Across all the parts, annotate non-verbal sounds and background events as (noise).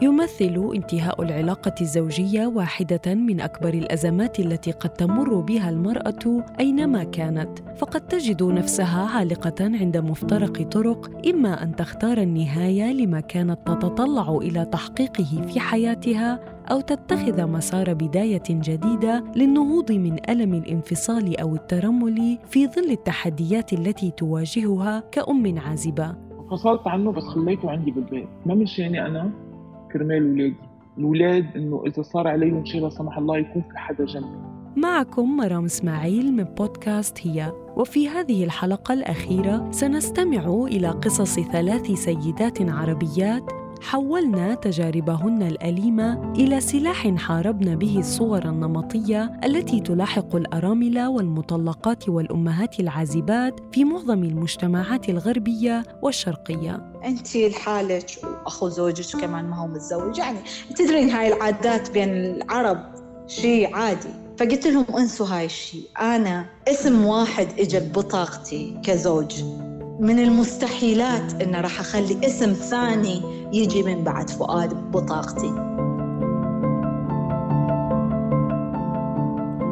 يمثل انتهاء العلاقة الزوجية واحدة من أكبر الأزمات التي قد تمر بها المرأة أينما كانت، فقد تجد نفسها عالقة عند مفترق طرق إما أن تختار النهاية لما كانت تتطلع إلى تحقيقه في حياتها أو تتخذ مسار بداية جديدة للنهوض من ألم الانفصال أو الترمل في ظل التحديات التي تواجهها كأم عازبة. فصلت عنه بس خليته عندي بالبيت، ما مشيني أنا. كرمال ولادي. الولاد إنه إذا صار عليهم شيء لا سمح الله يكون في حدا جنبي معكم مرام إسماعيل من بودكاست هي. وفي هذه الحلقة الأخيرة سنستمع إلى قصص ثلاث سيدات عربيات حولنا تجاربهن الأليمة إلى سلاح حاربنا به الصور النمطية التي تلاحق الأرامل والمطلقات والأمهات العازبات في معظم المجتمعات الغربية والشرقية. أنت لحالك وأخو زوجك كمان ما هو متزوج. يعني تدرين هاي العادات بين العرب شيء عادي. فقلت لهم انسوا هاي الشيء أنا اسم واحد إجا ببطاقتي كزوج. من المستحيلات إن راح أخلي اسم ثاني يجي من بعد فؤاد ببطاقتي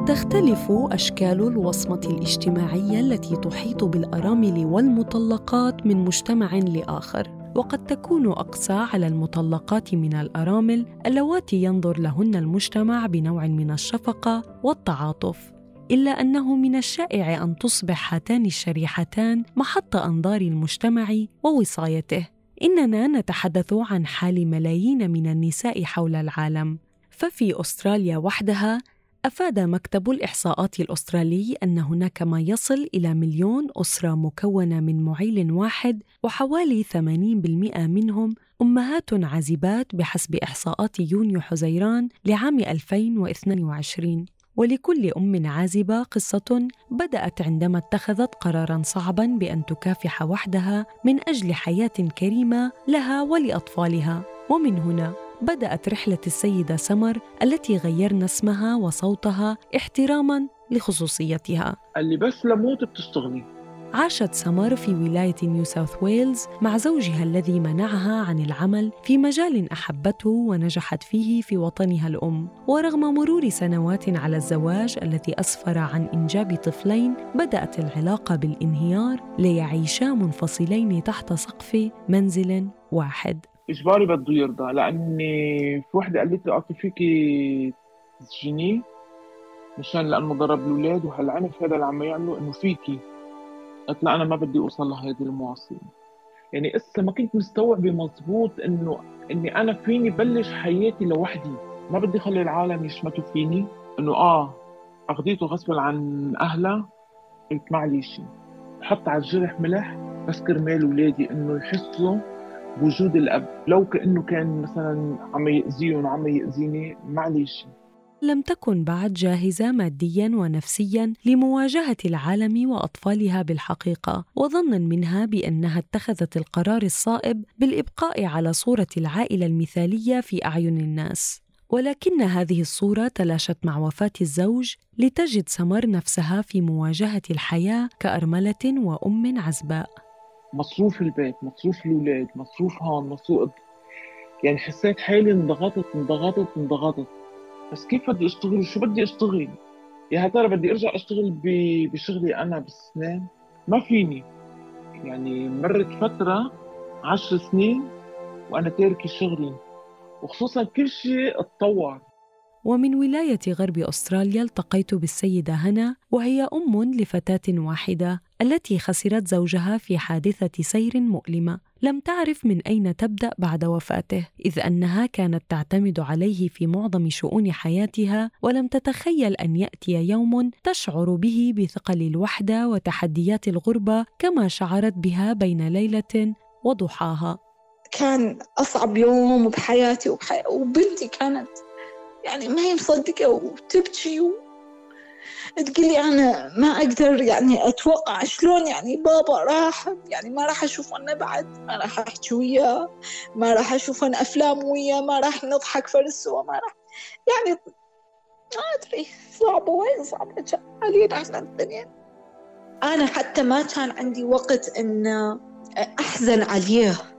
تختلف أشكال الوصمة الاجتماعية التي تحيط بالأرامل والمطلقات من مجتمع لآخر وقد تكون اقسى على المطلقات من الأرامل اللواتي ينظر لهن المجتمع بنوع من الشفقة والتعاطف. إلا أنه من الشائع أن تصبح هاتان الشريحتان محط أنظار المجتمع ووصايته. إننا نتحدث عن حال ملايين من النساء حول العالم. ففي أستراليا وحدها أفاد مكتب الإحصاءات الأسترالي أن هناك ما يصل إلى مليون أسرة مكونة من معيل واحد وحوالي 80% منهم أمهات عازبات بحسب إحصاءات يونيو حزيران لعام 2022 ولكل أم عازبة قصة بدأت عندما اتخذت قرارا صعبا بأن تكافح وحدها من أجل حياة كريمة لها ولأطفالها. ومن هنا بدأت رحلة السيدة سمر التي غيرنا اسمها وصوتها احتراما لخصوصيتها. اللي بس لموت بتشتغلي عاشت سمر في ولاية نيو ساوث ويلز مع زوجها الذي منعها عن العمل في مجال أحبته ونجحت فيه في وطنها الأم. ورغم مرور سنوات على الزواج الذي أسفر عن إنجاب طفلين بدأت العلاقة بالانهيار ليعيشا منفصلين تحت سقف منزل واحد. إجباري بده يرضى لأني في وحدة قالت لي فيكي تسجنيه مشان لأنه ضرب الأولاد وهالعنف هذا اللي عم يعمله إنه فيكي قلت لا أنا ما بدي أوصل لهذه المواصلة. يعني إسا ما كنت مستوعبه مزبوط إنه إني أنا فيني بلش حياتي لوحدي. ما بدي خلي العالم يشمتوا فيني. إنه آه أخذيته غصبا عن اهلها قلت معلش حط على الجرح ملح بس كرمال اولادي إنه يحسوا بوجود الأب. لو كأنه كان مثلا عم يأذيهم وعم يأذيني معلش لم تكن بعد جاهزة ماديا ونفسيا لمواجهة العالم وأطفالها بالحقيقة وظنا منها بأنها اتخذت القرار الصائب بالإبقاء على صورة العائلة المثالية في أعين الناس. ولكن هذه الصورة تلاشت مع وفاة الزوج لتجد سمر نفسها في مواجهة الحياة كأرملة وأم عزباء. مصروف البيت مصروف الأولاد مصروف هون مصروف يعني حسيت حالي انضغطت انضغطت انضغطت. بس كيف بدي أشتغل؟ وشو بدي أشتغل؟ يا ترى بدي أرجع أشتغل بشغلي أنا بالسنين؟ ما فيني. يعني مرت فترة عشر سنين وأنا تاركة شغلي. وخصوصا كل شيء اتطور. ومن ولاية غرب أستراليا التقيت بالسيدة هنا وهي أم لفتاة واحدة التي خسرت زوجها في حادثة سير مؤلمة لم تعرف من أين تبدأ بعد وفاته إذ أنها كانت تعتمد عليه في معظم شؤون حياتها ولم تتخيل أن يأتي يوم تشعر به بثقل الوحدة وتحديات الغربة كما شعرت بها بين ليلة وضحاها كان أصعب يوم بحياتي. وبنتي كانت يعني ما هي مصدقة وتبكي تقولي أنا ما أقدر يعني أتوقع شلون يعني بابا راح يعني ما راح أشوف أنا بعد ما راح أحكي وياه ما راح أشوف أنا أفلام وياه ما راح نضحك فرسوا ما راح. يعني ما أدري صعبة وين صعبة علينا الدنيا. أنا حتى ما كان عندي وقت إن أحزن عليه.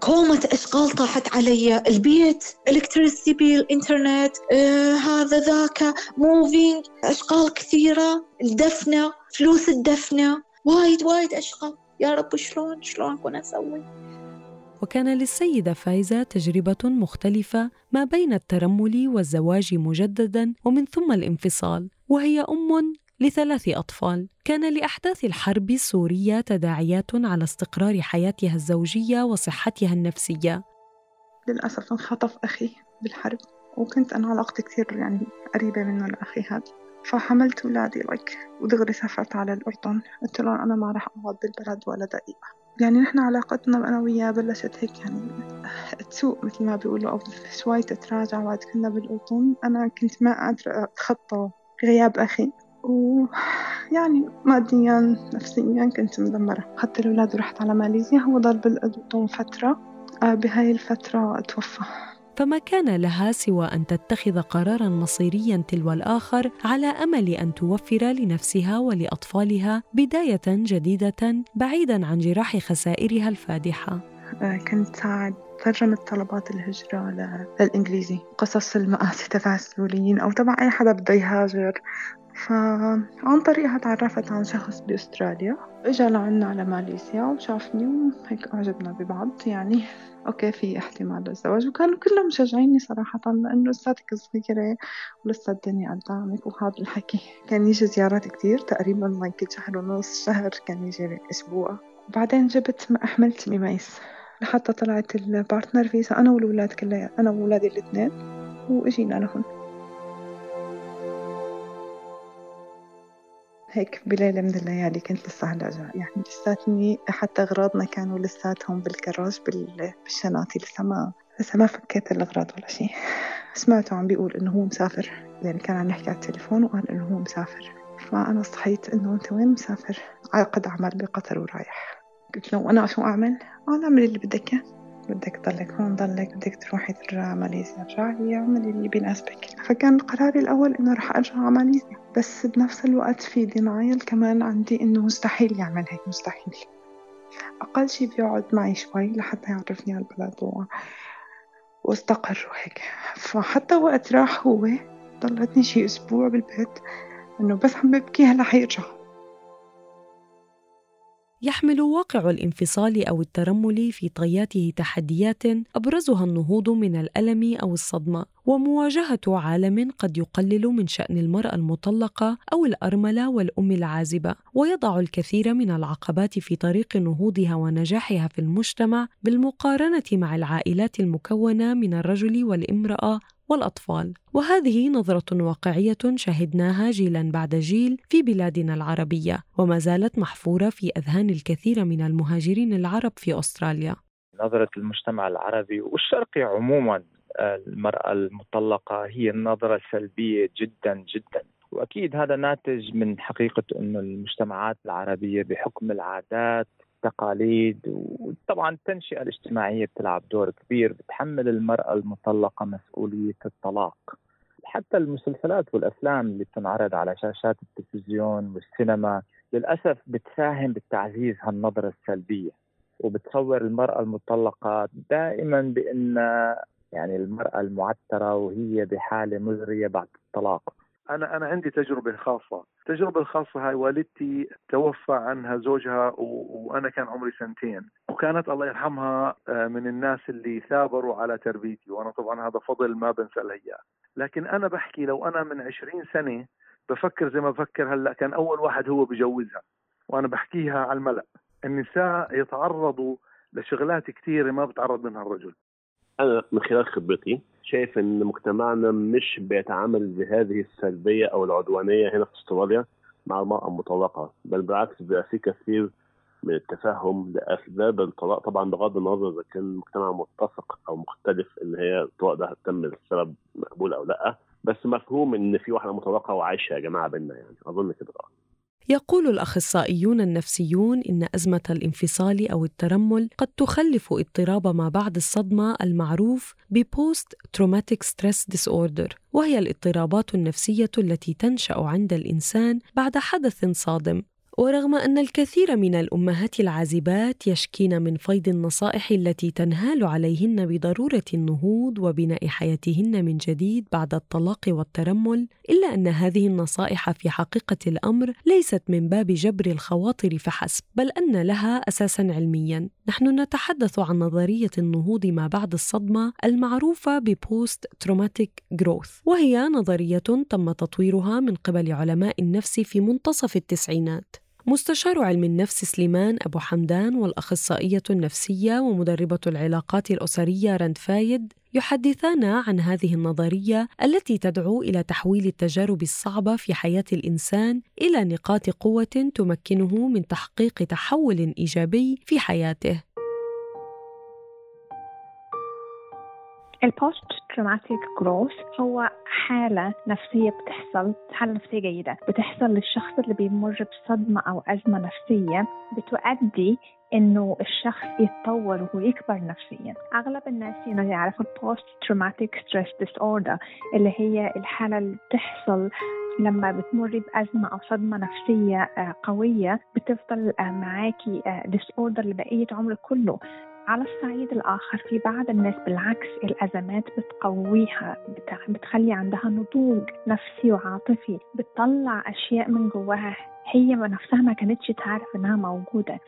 كومة أشغال طاحت علي البيت ال electricity bill إنترنت آه هذا ذاك moving أشغال كثيرة الدفنة فلوس الدفنة وايد وايد أشغال. يا رب شلون شلون كنا أسوي؟ وكان للسيدة فايزة تجربة مختلفة ما بين الترمل والزواج مجددا ومن ثم الانفصال وهي أم لثلاث أطفال. كان لأحداث الحرب السورية تداعيات على استقرار حياتها الزوجية وصحتها النفسية. للأسف انخطف أخي بالحرب وكنت أنا علاقتي كثير يعني قريبة منه لأخي هذا. فحملت أولادي لك ودغري سافرت على الأردن. قلت لهم أنا ما راح أقعد بالبلد ولا دقيقة. يعني نحن علاقتنا أنا وياه بلشت هيك يعني تسوء مثل ما بيقولوا أو شوي تتراجع. بعد كنا بالأردن أنا كنت ما قادرة أتخطى غياب أخي. ويعني ماديا نفسيا كنت مدمرة. حتى الأولاد رحت على ماليزيا هو ضل بالأردن فترة. آه، بهاي الفترة توفى. فما كان لها سوى أن تتخذ قرارا مصيريا تلو الآخر على أمل أن توفر لنفسها ولأطفالها بداية جديدة بعيدا عن جراح خسائرها الفادحة. آه، كنت ساعد ترجمة طلبات الهجرة للإنجليزي. قصص المآسي تبع السوريين أو تبع أي حدا بده يهاجر. فعن طريقها تعرفت عن شخص بأستراليا. إجا لعنا على ماليزيا وشافني وهيك أعجبنا ببعض. يعني أوكي في احتمال للزواج. وكانوا كلهم مشجعيني صراحة لأنه لساتك صغيرة ولسه الدنيا قدامك. وهذا الحكي كان يجي زيارات كتير. تقريبا ممكن شهر ونص شهر كان يجي أسبوع. وبعدين جبت حملت ميميس لحتى طلعت ال partner visa. أنا والولاد كلها أنا وولادي الاثنين وإجينا لهون. هيك بليلة من الليالي كنت لسه هلا يعني لساتني حتى أغراضنا كانوا لساتهم بالكراج بالشناتي لسه ما لسه ما فكيت الأغراض ولا شيء. سمعته عم بيقول إنه هو مسافر. يعني كان عم يحكي على التليفون وقال إنه هو مسافر. فأنا صحيت إنه أنت وين مسافر؟ عقد عمل بقطر ورايح. قلت له وأنا شو أعمل؟ أنا أعمل اللي بدك إياه. بدك تضلك هون ضلك بدك تروحي ترجعي ماليزيا. ارجعي اعملي اللي بيناسبك فكان قراري الأول إنه رح أرجع على ماليزيا. بس بنفس الوقت في دينايل كمان عندي إنه مستحيل يعمل هيك مستحيل. أقل شي بيقعد معي شوي لحتى يعرفني على البلد و... واستقر وهيك فحتى وقت راح هو ضلتني شي أسبوع بالبيت إنه بس عم ببكي هلا حيرجع. يحمل واقع الانفصال أو الترمل في طياته تحديات أبرزها النهوض من الألم أو الصدمة ومواجهة عالم قد يقلل من شأن المرأة المطلقة أو الأرملة والأم العازبة ويضع الكثير من العقبات في طريق نهوضها ونجاحها في المجتمع بالمقارنة مع العائلات المكونة من الرجل والامرأة والأطفال. وهذه نظرة واقعية شهدناها جيلا بعد جيل في بلادنا العربية وما زالت محفورة في أذهان الكثير من المهاجرين العرب في أستراليا. نظرة المجتمع العربي والشرقي عموما المرأة المطلقة هي النظرة سلبية جدا جدا. وأكيد هذا ناتج من حقيقة إنه المجتمعات العربية بحكم العادات التقاليد وطبعا التنشئة الاجتماعية بتلعب دور كبير بتحمل المرأة المطلقة مسؤولية الطلاق. حتى المسلسلات والأفلام اللي بتنعرض على شاشات التلفزيون والسينما للأسف بتساهم بالتعزيز هالنظرة السلبية وبتصور المرأة المطلقة دائما بأن يعني المرأة المعترة وهي بحالة مزرية بعد الطلاق. أنا أنا عندي تجربة خاصة. التجربه الخاصه هاي والدتي توفى عنها زوجها و... وأنا كان عمري سنتين. وكانت الله يرحمها آه، من الناس اللي ثابروا على تربيتي وأنا طبعا هذا فضل ما بنسى لها اياه لكن أنا بحكي لو أنا من عشرين سنة بفكر زي ما بفكر هلأ كان أول واحد هو بجوزها. وأنا بحكيها على الملأ. النساء يتعرضوا لشغلات كثيرة ما بتعرض منها الرجل. أنا من خلال خبرتي شايف إن مجتمعنا مش بيتعامل بهذه السلبية أو العدوانية هنا في أستراليا مع المرأة المطلقة بل بالعكس بيبقى في كثير من التفهم لأسباب الطلاق. طبعا بغض النظر إذا كان المجتمع متفق أو مختلف إن هي الطلاق ده تم لسبب مقبول أو لأ بس مفهوم إن في واحدة مطلقة وعايشة يا جماعة بينا يعني. أظن كده. يقول الأخصائيون النفسيون إن أزمة الانفصال أو الترمل قد تخلف اضطراب ما بعد الصدمة المعروف ب post traumatic stress disorder وهي الاضطرابات النفسية التي تنشأ عند الإنسان بعد حدث صادم. ورغم أن الكثير من الأمهات العازبات يشكين من فيض النصائح التي تنهال عليهن بضرورة النهوض وبناء حياتهن من جديد بعد الطلاق والترمل، إلا أن هذه النصائح في حقيقة الأمر ليست من باب جبر الخواطر فحسب، بل أن لها أساسا علميا. نحن نتحدث عن نظرية النهوض ما بعد الصدمة المعروفة ب post traumatic growth، وهي نظرية تم تطويرها من قبل علماء النفس في منتصف التسعينات. مستشار علم النفس سليمان أبو حمدان والأخصائية النفسية ومدربة العلاقات الأسرية رند فايد يحدثان عن هذه النظرية التي تدعو إلى تحويل التجارب الصعبة في حياة الإنسان إلى نقاط قوة تمكنه من تحقيق تحول إيجابي في حياته. ال post traumatic growth هو حالة نفسية بتحصل حالة نفسية جيدة. بتحصل للشخص اللي بيمر بصدمة أو أزمة نفسية بتؤدي إنه الشخص يتطور ويكبر نفسيا. أغلب الناس هنا يعرفوا ال post traumatic stress disorder اللي هي الحالة اللي بتحصل لما بتمري بأزمة أو صدمة نفسية آه، قوية بتفضل آه، معاكي dis آه، order لبقية عمرك كله. على الصعيد الآخر في بعض الناس بالعكس الأزمات بتقويها بتخلي عندها نضوج نفسي وعاطفي بتطلع أشياء من جواها هي نفسها ما كانتش تعرف إنها موجودة.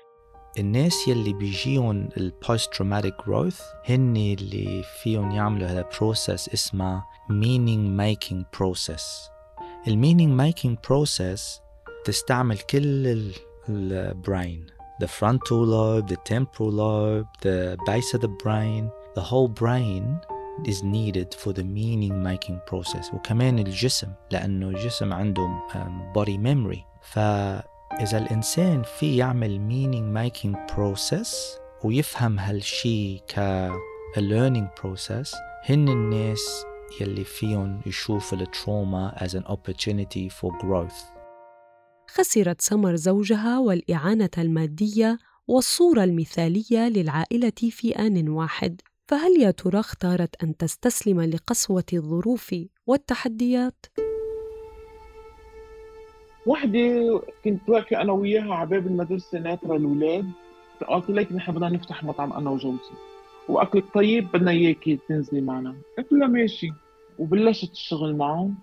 الناس يلي بيجيهم ال post traumatic growth هن اللي فيهم يعملوا هذا process اسمه meaning making process. ال meaning making process تستعمل كل البراين the frontal lobe, the temporal lobe, the base of the brain, the whole brain is needed for the meaning making process وكمان الجسم لأنه الجسم عنده body memory فإذا الإنسان في يعمل meaning making process ويفهم هالشي ك a learning process هن الناس يلي فيهم يشوفوا التروما as an opportunity for growth خسرت سمر زوجها والإعانة المادية والصورة المثالية للعائلة في آن واحد. فهل يا ترى اختارت أن تستسلم لقسوة الظروف والتحديات؟ وحدة كنت واقفة أنا وياها على باب المدرسة ناطرة الأولاد. قالت لك نحن بدنا نفتح مطعم أنا وجوزي. وأكلك طيب بدنا إياكي تنزلي معنا. قلت لها ماشي. وبلشت الشغل معهم.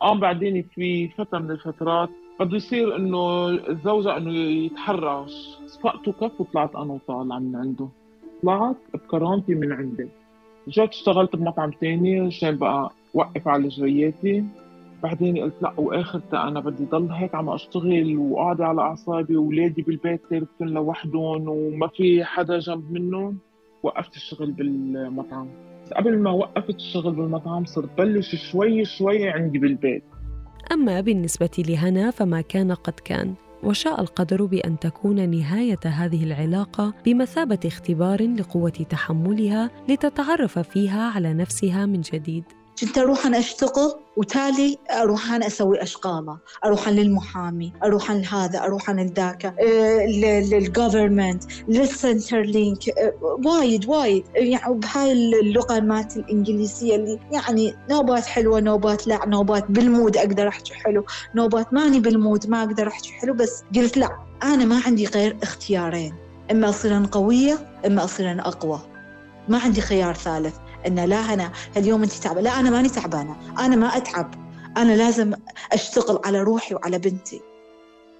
قام بعدين في فترة من الفترات بده يصير إنه الزوجة إنه يتحرش. صفقته كف وطلعت أنا وطالعة من عنده. طلعت بكرامتي من عنده رجعت اشتغلت بمطعم تاني عشان بقى وقف على جرياتي. بعدين قلت لا واخرتها أنا بدي ضل هيك عم أشتغل وقاعدة على أعصابي واولادي بالبيت تاركتهم لوحدهم وما في حدا جنب منهم. وقفت الشغل بالمطعم. قبل ما وقفت الشغل بالمطعم صرت بلش شوي شوي عندي بالبيت. أما بالنسبة لهنا فما كان قد كان وشاء القدر بأن تكون نهاية هذه العلاقة بمثابة اختبار لقوة تحملها لتتعرف فيها على نفسها من جديد. كنت أروح أنا أشتغل وتالي أروح أنا أسوي أشغالة أروح للمحامي أروح لهذا أروح لذاك. لل government لل Centrelink وايد وايد. يعني بهاي اللغة مالت الإنجليزية اللي يعني نوبات حلوة نوبات لا نوبات بال mood أقدر أحكي حلو. نوبات ماني بال mood ما أقدر أحكي حلو بس قلت لا أنا ما عندي غير اختيارين. إما أصير قوية إما أصير أقوى. ما عندي خيار ثالث. إن لا أنا اليوم انت تعبانة. لا أنا ماني تعبانة. أنا ما أتعب. أنا لازم أشتغل على روحي وعلى بنتي.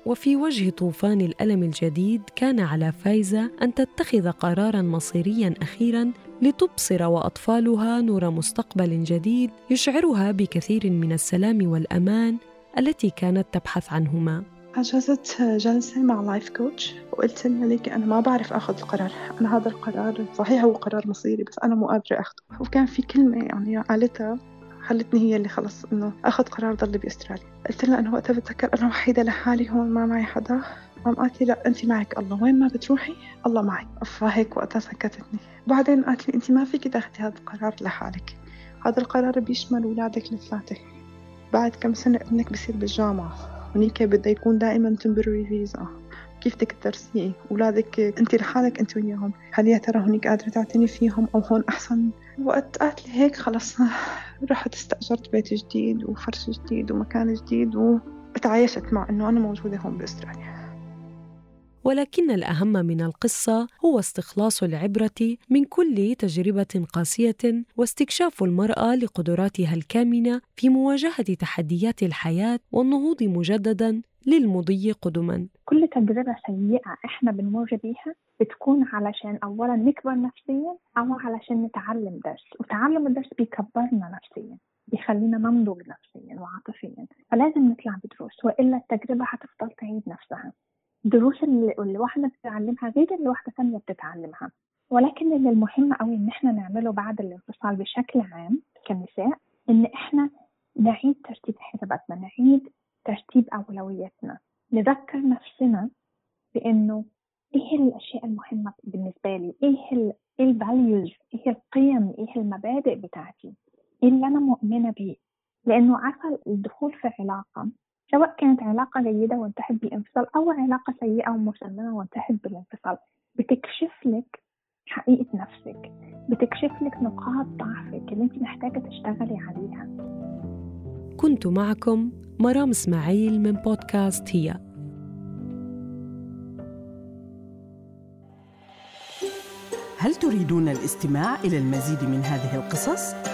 وفي وجه طوفان الألم الجديد كان على فايزة أن تتخذ قرارا مصيريا أخيرا لتبصر وأطفالها نور مستقبل جديد يشعرها بكثير من السلام والأمان التي كانت تبحث عنهما. حجزت جلسة مع لايف كوتش وقلت لها ليكي أنا ما بعرف أخذ القرار. أنا هذا القرار صحيح هو قرار مصيري بس أنا مو قادرة أخذه وكان في كلمة يعني قالتها خلتني هي اللي خلص إنه أخذ قرار ضلي بأستراليا. قلت لها أنا وقتها بتذكر أنا وحيدة لحالي هون ما معي حدا. قام قالت لي لا أنت معك الله. وين ما بتروحي الله معك. فهيك وقتها سكتتني. بعدين قالت لي أنت ما فيك تاخذي هذا القرار لحالك. هذا القرار بيشمل أولادك الثلاثة بعد كم سنة ابنك بصير بالجامعة. هنيك بده يكون دائما temporary فيزا كيف بدك تدرسيه أولادك أنت لحالك أنت وياهم. هل يا ترى هنيك قادرة تعتني فيهم أو هون أحسن؟ وقت قالت لي هيك خلص (laughs) رحت استأجرت بيت جديد وفرش جديد ومكان جديد وتعايشت مع إنه أنا موجودة هون بأستراليا. ولكن الأهم من القصة هو استخلاص العبرة من كل تجربة قاسية واستكشاف المرأة لقدراتها الكامنة في مواجهة تحديات الحياة والنهوض مجددا للمضي قدما. كل تجربة سيئة إحنا بنمر بيها بتكون علشان أولا نكبر نفسيا أو علشان نتعلم درس وتعلم الدرس بيكبرنا نفسيا بيخلينا ننضج نفسيا وعاطفيا فلازم نطلع بدروس وإلا التجربة هتفضل تعيد نفسها. الدروس اللي الواحدة بتتعلمها غير اللي واحدة ثانية بتتعلمها. ولكن اللي المهم قوي إن إحنا نعمله بعد الانفصال بشكل عام كنساء إن إحنا نعيد ترتيب حساباتنا نعيد ترتيب أولوياتنا. نذكر نفسنا بإنه إيه الأشياء المهمة بالنسبة لي؟ ال إيه الفاليوز إيه القيم؟ إيه المبادئ بتاعتي؟ إيه اللي أنا مؤمنة بيه؟ لأنه عارفة الدخول في علاقة سواء كانت علاقة جيدة وانتهت بالانفصال أو علاقة سيئة ومسممة وانتهت بالانفصال بتكشف لك حقيقة نفسك. بتكشف لك نقاط ضعفك اللي انت محتاجة تشتغلي عليها. كنت معكم مرام إسماعيل من بودكاست هي. هل تريدون الاستماع إلى المزيد من هذه القصص؟